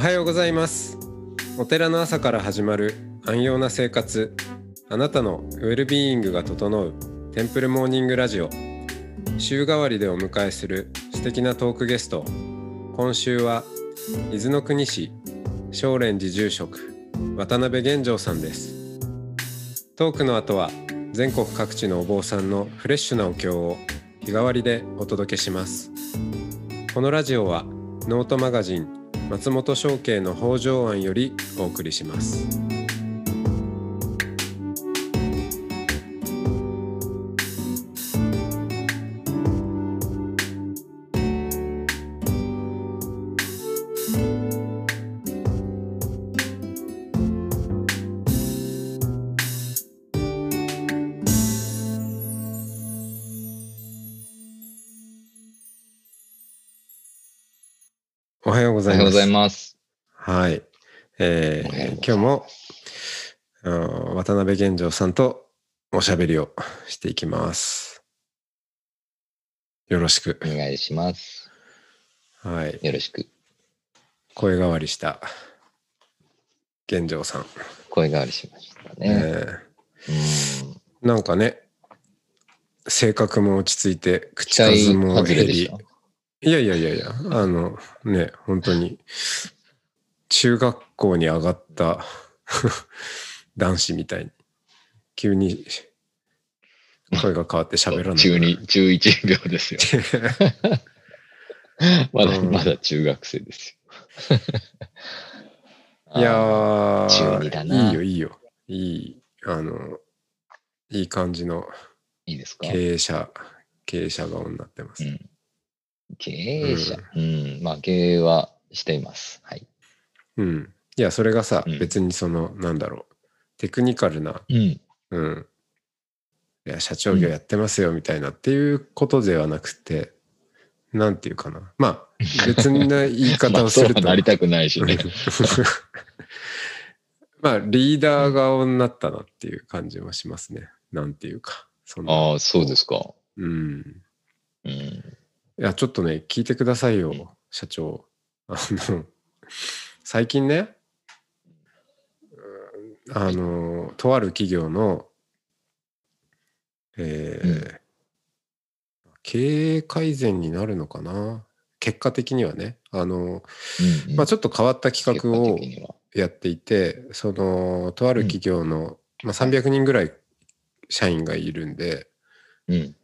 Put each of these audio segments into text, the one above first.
はようございます。お寺の朝から始まる安養な生活。あなたのウェルビーイングが整うテンプルモーニングラジオ。週替わりでお迎えする素敵なトークゲスト。今週は伊豆の国市少蓮寺住職渡辺玄城さんです。トークの後は全国各地のお坊さんのフレッシュなお経を日替わりでお届けします。このラジオはノートマガジン松本商家の北条庵よりお送りします。おはようごおはようございざいます。ます。はい。えー今日もうん渡辺玄城さんとおしゃべりをしていきます。よろしくお。願いします。はい。よろしく。声変わりした玄城さん。声変わりしましたね。えうん。ーなんかね、性格も落ち着いて、口数も減り。いやいやいやいや、あのね、本当に中学校に上がった 男子みたいに、急に声が変わって喋らない。中に、中1秒ですよ。まだ、うんまだ中学生ですよ。いやあー、いいよいいよ。いい、あの、いい感じのーいいですか？経営者、経営者顔になってます。うん。経営者。うん。まあ、経営はしています。はい。うん。いや、それがさ、うん別にその、なんだろう、テクニカルな、うん。うん。いや、社長業やってますよ、みたいなっていうことではなくて、なんていうかな。まあ、別な言い方をすると。はなりたくないしね。まあ、リーダー顔になったなっていう感じはしますね。なんていうか。ああ、そうですか。うん。うん。いや、ちょっとね、聞いてくださいよ、うん社長。あの、最近ね、うんあの、とある企業の、えー経営改善になるのかな？結果的にはね。あの、うんうんまあちょっと変わった企画をやっていて、その、とある企業の、まあ、300人ぐらい社員がいるんで、うん。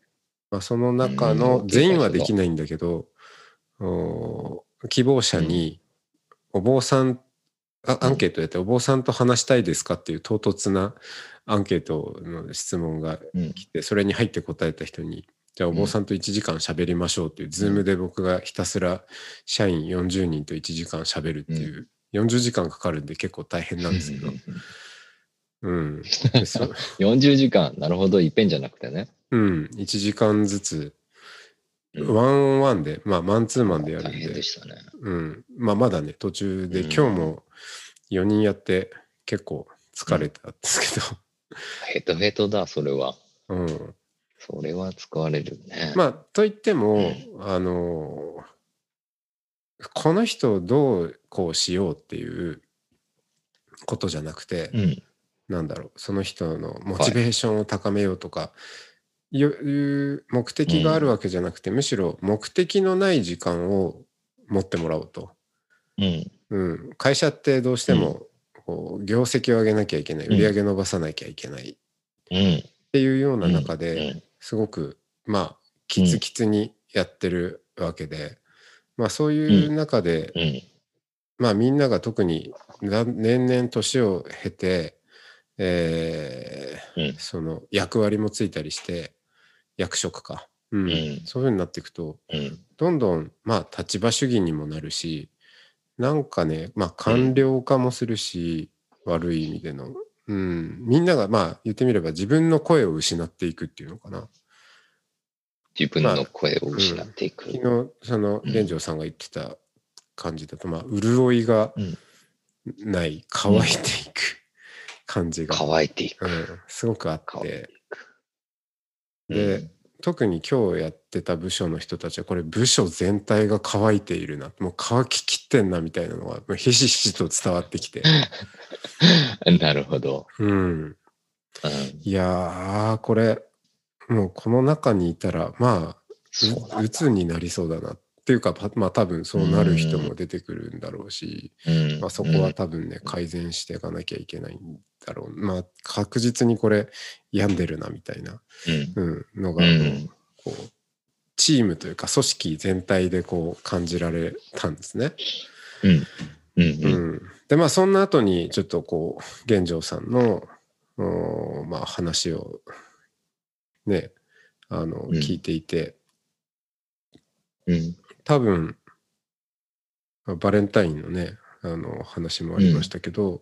まあ、その中うのん全員はできないんだけど、お希望者にお坊さん、あアンケートやってお坊さんと話したいですかっていう唐突なアンケートの質問がうん。来てそれに入って答えた人にじゃあお坊さんと1時間喋りましょうっていう、ズームで僕がひたすら社員40人と1時間喋るっていう、40時間かかるんで結構大変なんですけど、うん、でそ40 時間、なるほど、いっぺんじゃなくてね。うん、1時間ずつうんワンオンワンで、まあ、マンツーマンでやるんで、でしたね。うん。まあ、まだね、途中で、うん今日も4人やって結構疲れたんですけヘトヘトだ、それは。ど、うん。それは使われるね。まあ、といっても、あの、この人をどうこうしようっていうことじゃなくて、うん。なんだろう、その人のモチベーションを高めようとか、いう目的があるわけじゃなくて、むしろ目的のない時間を持ってもらおうと。うん。うん、会社ってどうしてもこう業績を上げなきゃいけない、うん。売り上げ伸ばさなきゃいけない。っうん。ていうような中うでん。すごくまあキツキツにやってるわけで、まあそういう中で、うん。まあみんなが特にな年々年を経て、えーうん。その役割もついたりして役職か、うん。うん。そういうふうになっていくとうん。どんどんまあ立場主義にもなるしなんかねまあ官僚化もするし、悪い意味での、うん、みんながまあ言ってみれば自分の声を失っていくっていうのかな。自分の声を失っていく。昨日そのうん。玄城さんが言ってた感じだと、まあ潤いがうん。ない乾いていく感じが、乾いていく。うん、すごくあって。でうん。特に今日やってた部署の人たちはこれ部署全体が乾いているな。もう乾ききってんなみたいなのがひしひしと伝わってきて。なるほど。うん。うん。いやーこれもうこの中にいたらまあそうなんだ。う鬱になりそうだなっていうかパまあ多分そうなる人も出てくるんだろうし、うん。まあ、そこは多分ね改善していかなきゃいけないんだろう。まあ確実にこれ病んでるなみたいな、うん。うん、のうが、あのん。こうチームというか組織全体でこう感じられたんですね。うん。うんでまあそんな後にちょっとこう玄城さんのまあ話をねあのうん。聞いていて、うん多分まあバレンタインのねあの話もありましたけど、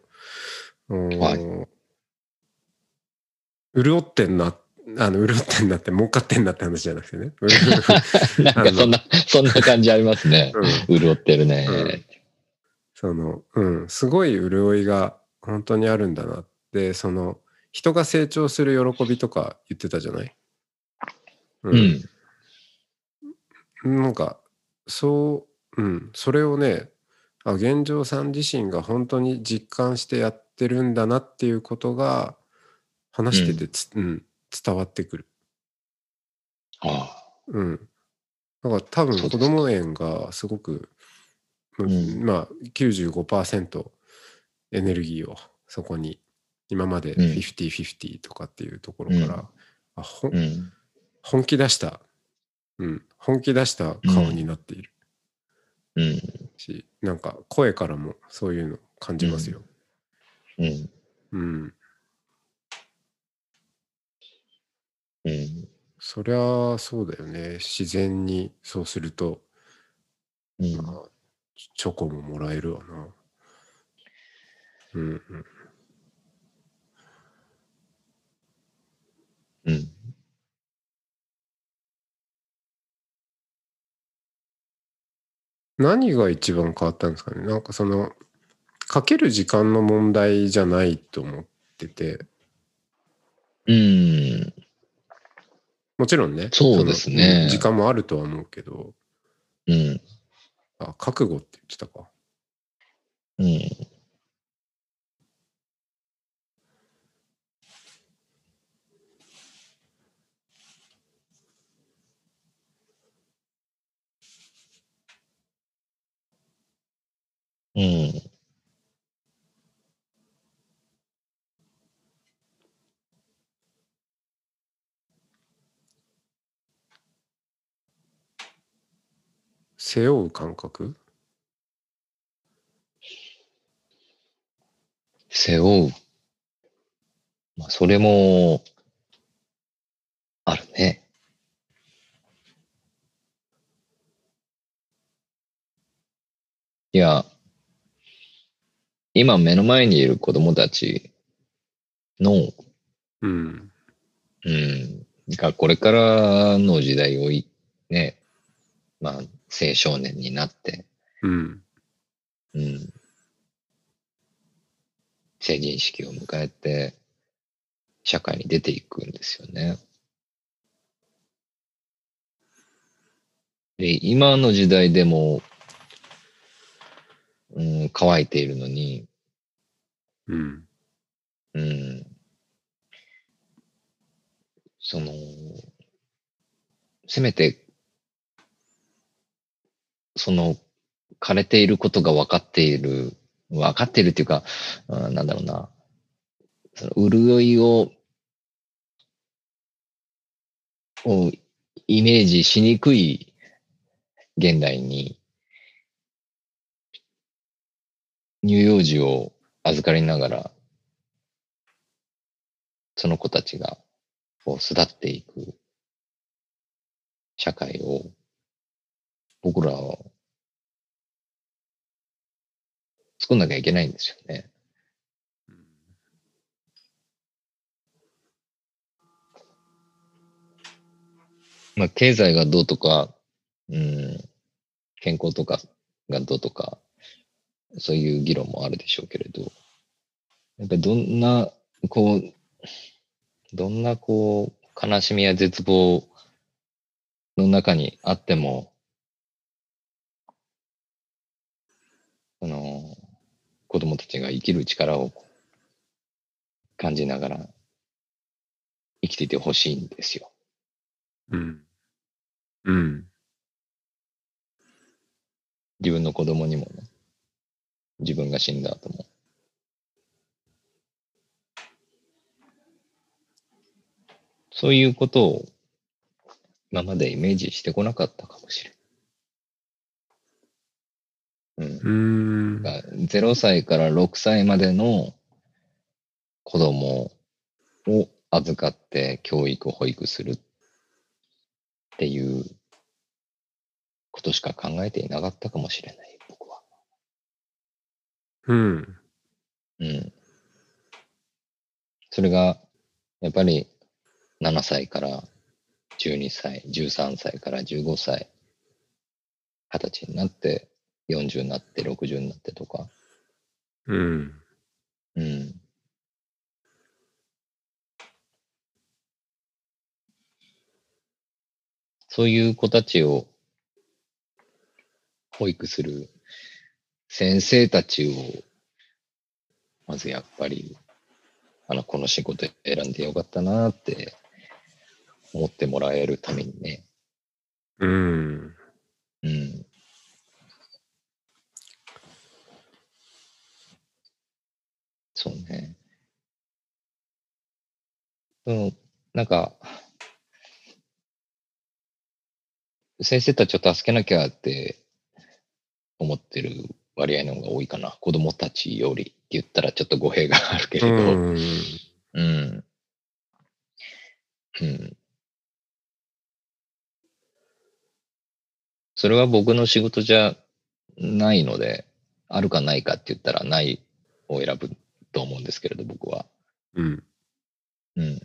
おーはい潤ってんなあの潤ってんなって儲かってんなって話じゃなくてね。なんかそんな、そんな感じありますね。うん潤ってるね。そのうんすごい潤いが本当にあるんだなってその人が成長する喜びとか言ってたじゃない、ううん。なんかそううんそれをねあ現状さん自身が本当に実感してやってるんだなっていうことが話しててつ、うん伝わってくる。あうん。だから多分子供園がすごく、うんうんまあ95%エネルギーをそこに今までうん50-50とかっていうところから。うん。本気出した、うん、本気出した顔になっているうん。し、なんか声からもそういうの感じますよ。うん。うん。うん。そりゃそうだよね。自然にそうすると、うん。まあチョコももらえるわな。うんうん。うん。何が一番変わったんですかね？なんかそのかける時間の問題じゃないと思っててうん。もちろんねそうですね時間もあるとは思うけどうん。あ覚悟って言ってたかうん。うん。背負う感覚？背負う。まあ、それも、あるね。いや、今目の前にいる子供たちの、うん。うん、がこれからの時代をい、ね、まあ、青少年になって、うん。うん、成人式を迎えて、社会に出ていくんですよね。で、今の時代でも、うん、乾いているのに、うん。うん、その、せめて、その、枯れていることが分かっている、分かっているっていうか、あなんだろうな、その潤いを、をイメージしにくい現代に、乳幼児を預かりながら、その子たちがこう巣立っていく社会を僕らは作んなきゃいけないんですよね。まあ、経済がどうとか、うん、健康とかがどうとか、そういう議論もあるでしょうけれど、やっぱりどんな、こう、どんなこう、悲しみや絶望の中にあっても、その、子供たちが生きる力を感じながら生きていてほしいんですよ。うん。うん。自分の子供にもね。自分が死んだ後も。そういうことを今までイメージしてこなかったかもしれない。うんう。ーん。が0歳から6歳までの子供を預かって教育、保育するっていうことしか考えていなかったかもしれない。うん。うん。それが、やっぱり7歳から12歳、13歳から15歳、20歳になって、40になって、60になってとか、うん。うん。そういう子たちを保育する先生たちを、まずやっぱり、あの、この仕事選んでよかったなって思ってもらえるためにね。うん。うん。そうね。うん、なんか、先生たちを助けなきゃって思ってる割合の方が多いかな。子供たちよりって言ったらちょっと語弊があるけれど。うん。うん。うん。それは僕の仕事じゃないので、あるかないかって言ったらないを選ぶと思うんですけれど、僕は。うん。うん。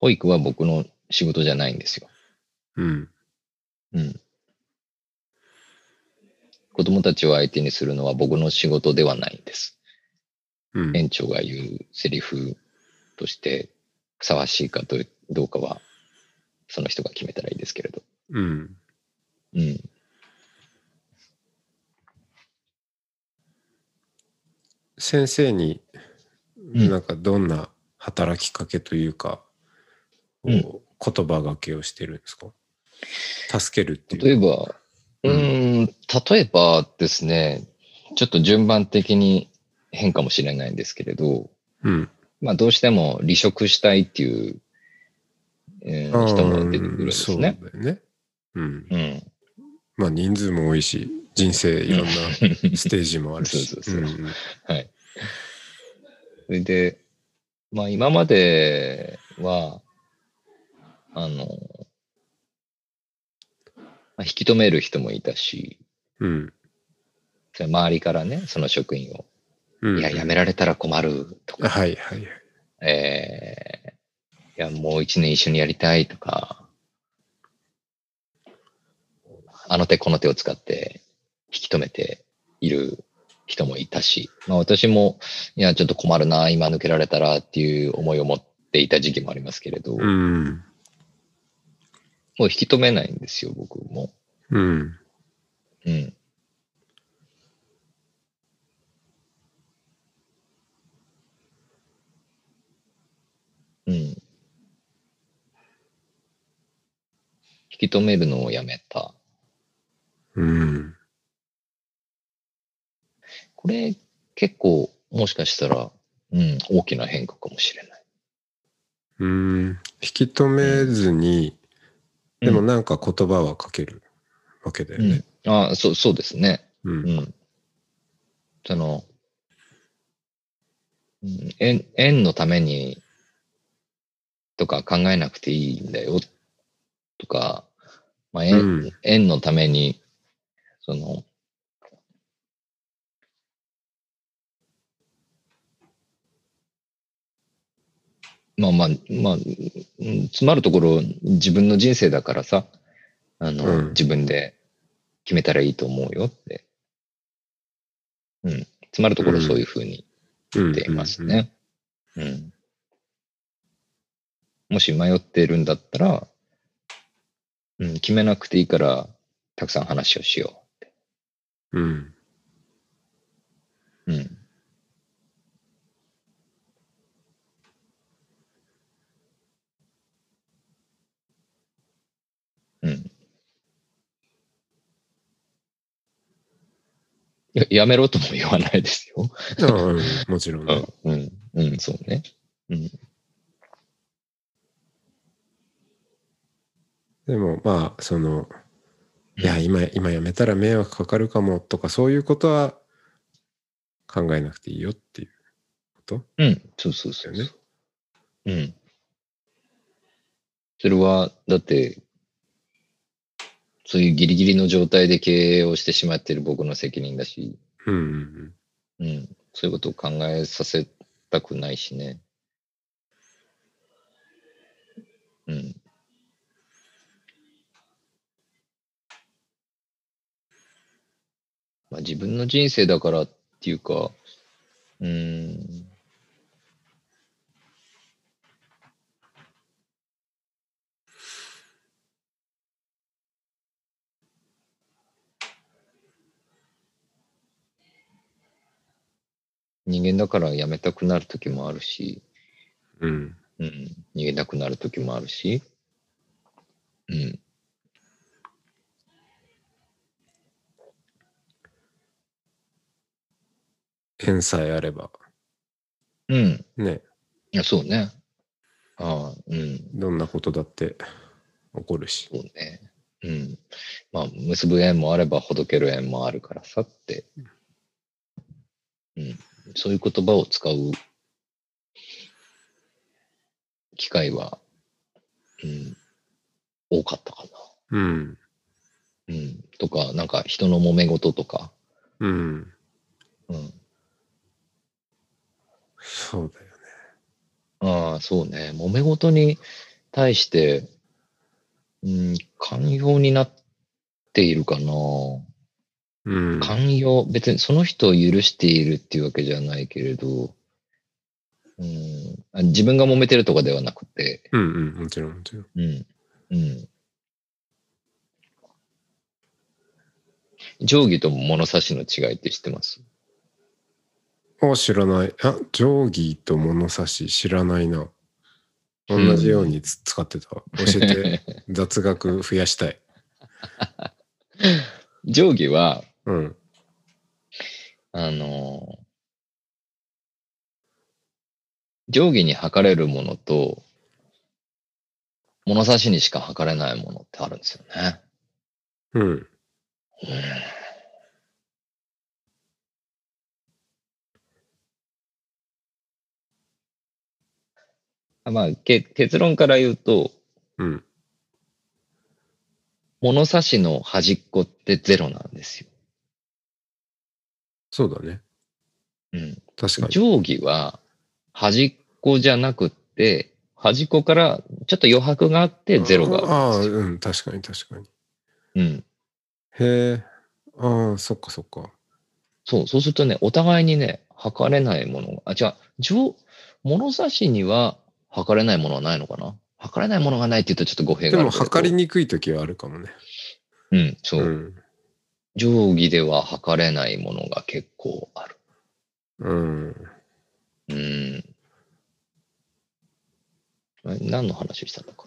保育は僕の仕事じゃないんですよ。うん。うん。子供たちを相手にするのは僕の仕事ではないんです。うん。園長が言うセリフとしてふさわしいかどうどうかは、その人が決めたらいいですけれど。うん。うん。先生に、うんなんかどんな働きかけというか、うん言葉がけをしてるんですか？助けるっていう。例えば、うん、例えばですね、ちょっと順番的に変かもしれないんですけれど、うん。まあどうしても離職したいっていう、えー人も出てくるんですね。そうだよね。うん。うん。まあ人数も多いし、人生いろんな ステージもあるし。そうそうそううんはい。それで、まあ今までは、あの、まあ、引き止める人もいたし、うん。それ周りからね、その職員を、うん。いや、辞められたら困るとか、はいはいはい。えー、いや、もう一年一緒にやりたいとか、あの手この手を使って引き止めている人もいたし、まあ私も、いや、ちょっと困るな、今抜けられたらっていう思いを持っていた時期もありますけれど、もううん。引き止めないんですよ、僕も。うん。うん。うん。引き止めるのをやめた。うん。これ結構もしかしたら、うん、大きな変化かもしれない。うん。引き止めずに、でもなんか言葉はかけるわけだよね。うん、あそう、そうですね。う。うんん。その、うん縁、縁のために、とか考えなくていいんだよ、とか、まあ、縁、うん縁のために、その、まあまあ、まあ、うんつまるところ自分の人生だからさ、あの、うん自分で決めたらいいと思うよって。うん。つまるところそういうふうにうん。言っていますね。うん。もし迷ってるんだったら、うん、決めなくていいから、たくさん話をしようん。う。うん。うん。ややめろとも言わないですよ。うん、もちろんね。うん、うん、うん、そうね。うん、でもまあ、その、いや、今、今やめたら迷惑かかるかもとか、そういうことは考えなくていいよっていうこと？うん、そうそうそうだよそう。うん。それは、だって、そういうギリギリの状態で経営をしてしまっている僕の責任だし、うんうんうん、そういうことを考えさせたくないしね。うん。まあ自分の人生だからっていうか、うーん。人間だから辞めたくなる時もあるし、うん。うん。うん、逃げたくなる時もあるし、うん、縁さえあれば、うん、ね、いや、そうね。ああ、うん、どんなことだって起こるし。そうね。うん。まあ、結ぶ縁もあれば、ほどける縁もあるからさって、うん、そういう言葉を使う機会は、うん、多かったかうん。な。うん。とか、なんか人の揉め事とか、うん。うん。そうだよね。ああ、そうね。揉め事に対して、うん、寛容になっているかな。うん。寛容、別にその人を許しているっていうわけじゃないけれど、うん、あ自分が揉めてるとかではなくて、うんうん。もちろんもちろん。うん、うん。定規と物差しの違いって知ってます？あ、知らない。あ、定規と物差し知らないな。同じようにつ使ってた。教えて。雑学増やしたい。定規は、うん。あのー定規に測れるものと、物差しにしか測れないものってあるんですよね。うん。あまあ、け結論から言うと、うん。物差しの端っこってゼロなんですよ。そうだね。うん。確かに。定規は端っこじゃなくって、端っこからちょっと余白があってゼロがああ、あるんですよ。うん。確かに確かに。うん。へえ。ああ、そっかそっか。そう、そうするとね、お互いにね、測れないものが、あ、違う、定物差しには測れないものはないのかな？測れないものがないって言うとちょっと語弊でも、があるけど。測りにくい時はあるかもね。うん、そうう。ん。定規では測れないものが結構ある。うん。うん。何の話したのか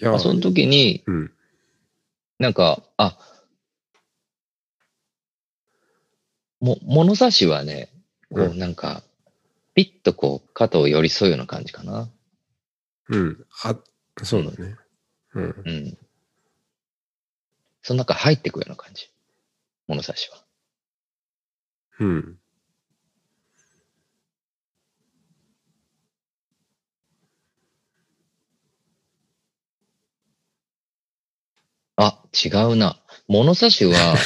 いやその時に、うん。なんか、あ、も、物差しはね、こうう、なんか、ピッとこう、肩を寄り添うような感じかな。うん。あ、そうだね。うん。うん。その中入ってくような感じ。物差しは。うん。あ、違うな。物差しは、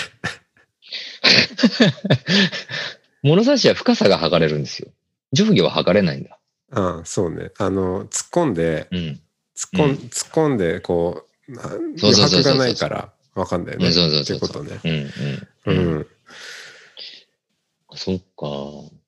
物差しは深さが測れるんですよ。定規は測れないんだ。ああ、そうね。あの、突っ込んで、うん。突っ込ん、うん突っ込んで、こう、余白がないから、わかんないよね。うんそうそうそうってことね。うん、うん。うん。そっか。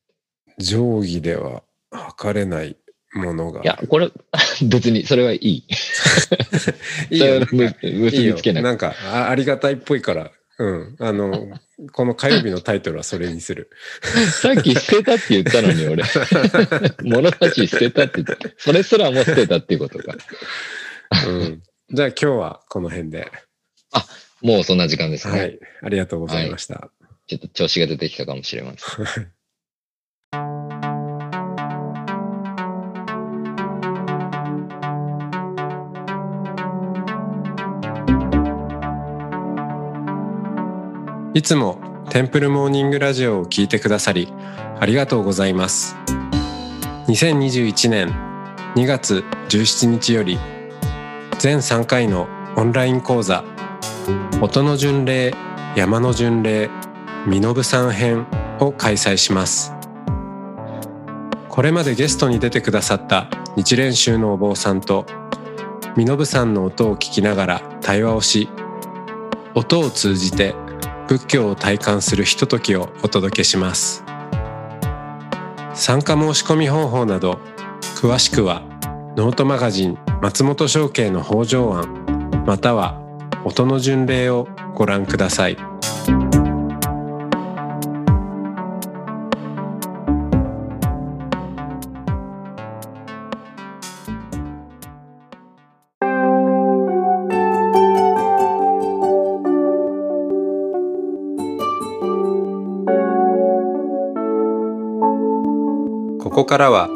定規では測れないものが。いや、これ、別に、それはいい。いいよ。結びつけなくなんかあ、ありがたいっぽいから、うん。あの、この火曜日のタイトルはそれにする。さっき捨てたって言ったのに、俺。物たち捨てたって言った。それすらも捨てたっていうことか。うん。じゃあ今日はこの辺で。もうそんな時間ですね。はい。ありがとうございました。ちょっと調子が出てきたかもしれません。いつもテンプルモーニングラジオを聞いてくださりありがとうございます2021年2月17日より全3回のオンライン講座音の巡礼山の巡礼身延さん編を開催します。これまでゲストに出てくださった日蓮宗のお坊さんと身延さんの音を聞きながら対話をし音を通じて仏教を体感するひとときをお届けします。参加申し込み方法など詳しくはノートマガジン松本商家の北条案または音の巡礼をご覧ください。ここからは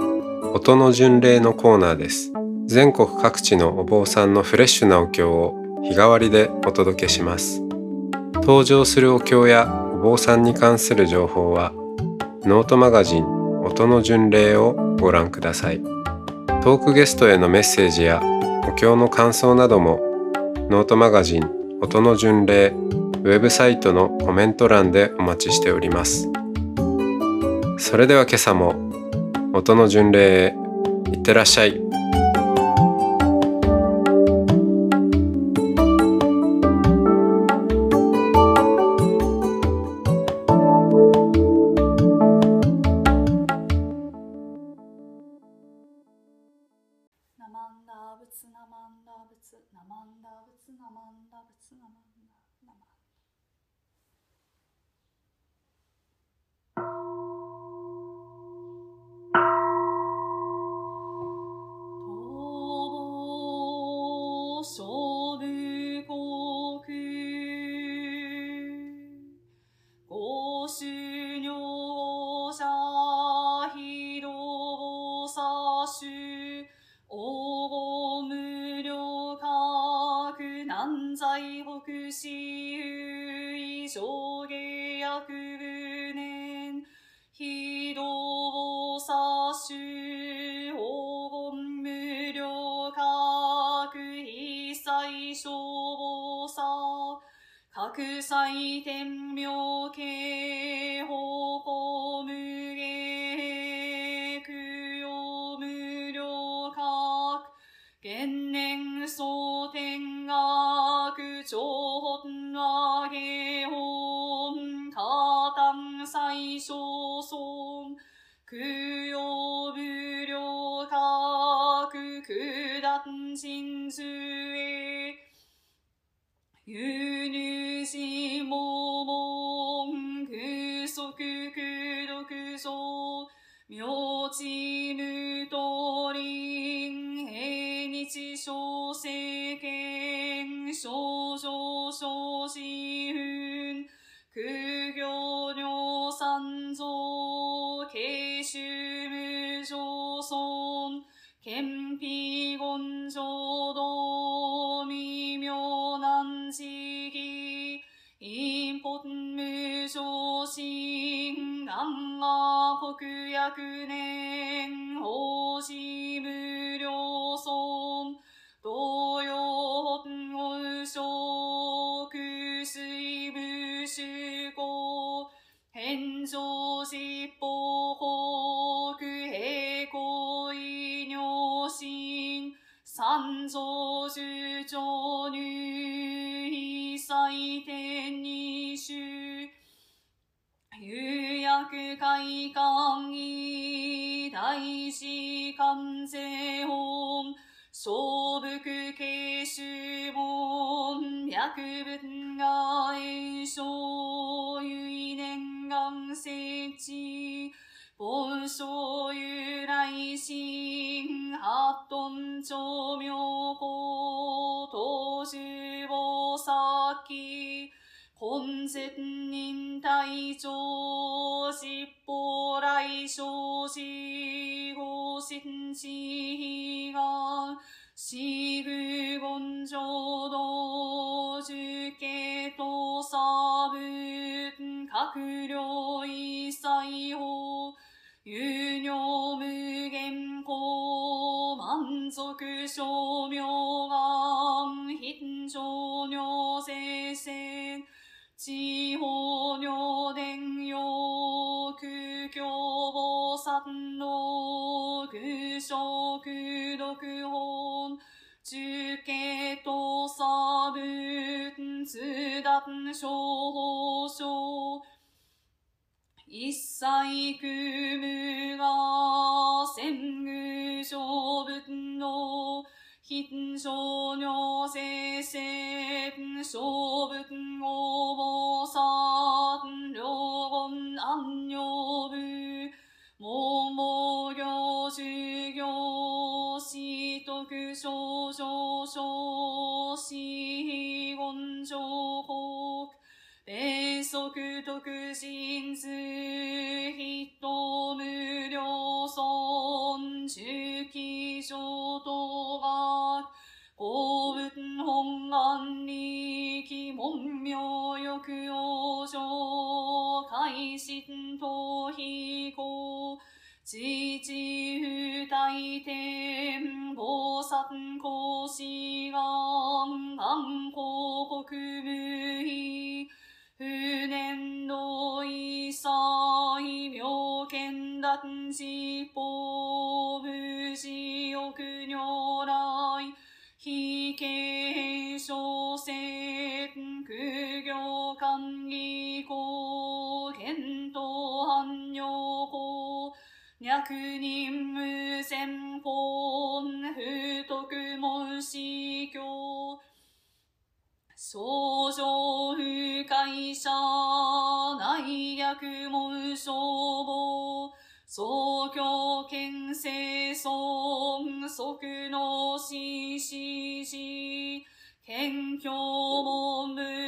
音の巡礼のコーナーです。全国各地のお坊さんのフレッシュなお経を日替わりでお届けします。登場するお経やお坊さんに関する情報はノートマガジン音の巡礼をご覧ください。トークゲストへのメッセージやお経の感想などもノートマガジン音の巡礼ウェブサイトのコメント欄でお待ちしております。それでは今朝も音の巡礼へいってらっしゃい。各祭天明慶法法無芸供養無料格元年総天学長本和芸本加担最小村供養無料格九段真珠へ輸入明治無100種有薬会館医大事関税本、小福慶主門、脈分が栄翔、唯念願設置、盆章由来心、八ト長妙高、東樹菩薩本絶忍体長、七宝来生死、五神地が、四具言浄土、十系と差分、閣僚一切法、有尿無限公、満足称名願、貧上尿生戦、地方尿伝用、空教菩薩の空小空読本、中継と差分、通達小法書、一切空無が、戦具小仏の、貧少尿生戦、小仏徳少々少、死言上国、米足徳心図、人無料損、中期上等学、公文本願力、門名欲往生、改心と飛行、公志願、願公国無意、不年度異彩、妙見断実法、無事欲如来、非形小説、人無線本、不徳門司教、症状不快者、内逆門消防、創教県生存、即の死死死、謙虚門無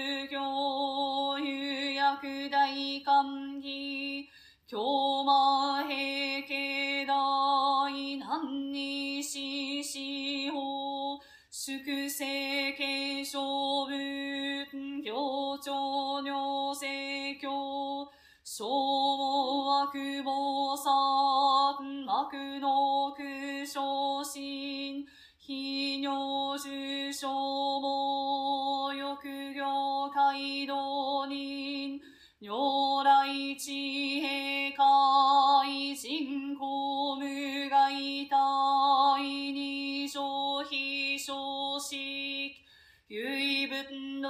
法、粛清継承文、行長尿聖教、昭和久保さん、幕の苦小心、非尿受症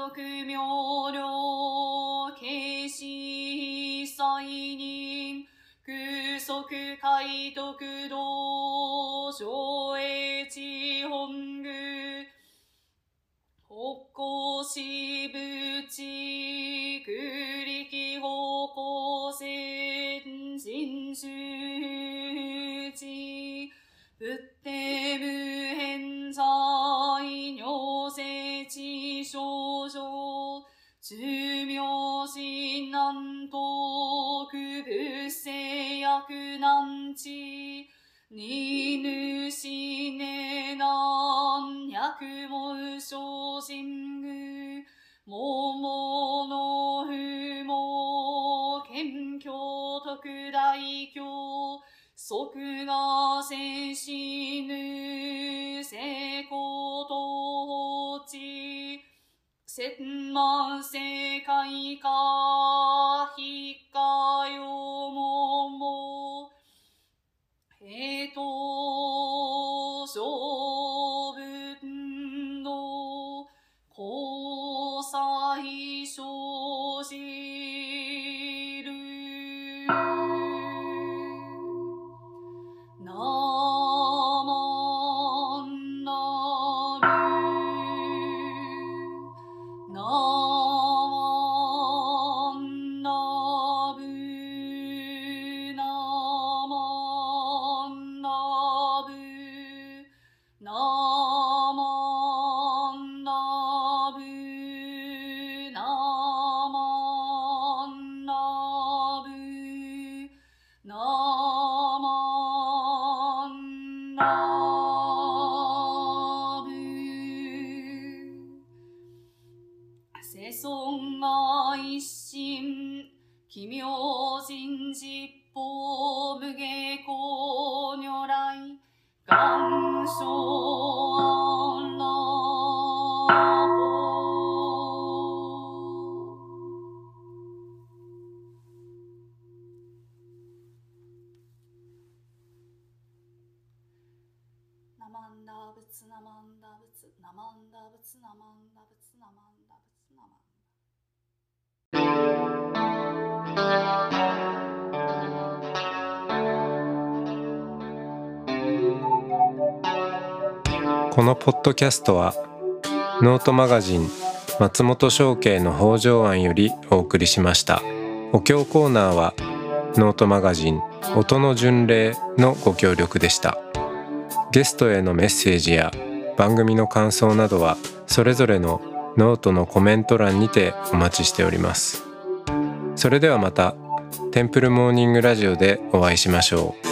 文読妙量、形死祭人、空足海徳道、上越地本宮、北高支部即が静止ぬ、成功と放置、千万世界か、非かよもも、えと、小文の、交際生じる。マンダブツナマンダブツナマンダブツナマンダブツナマンダブツナマンダこのポッドキャストはノートマガジン松本紹圭の方丈庵よりお送りしました。お経コーナーはノートマガジン音の巡礼のご協力でした。ゲストへのメッセージや番組の感想などはそれぞれのノートのコメント欄にてお待ちしております。それではまたテンプルモーニングラジオでお会いしましょう。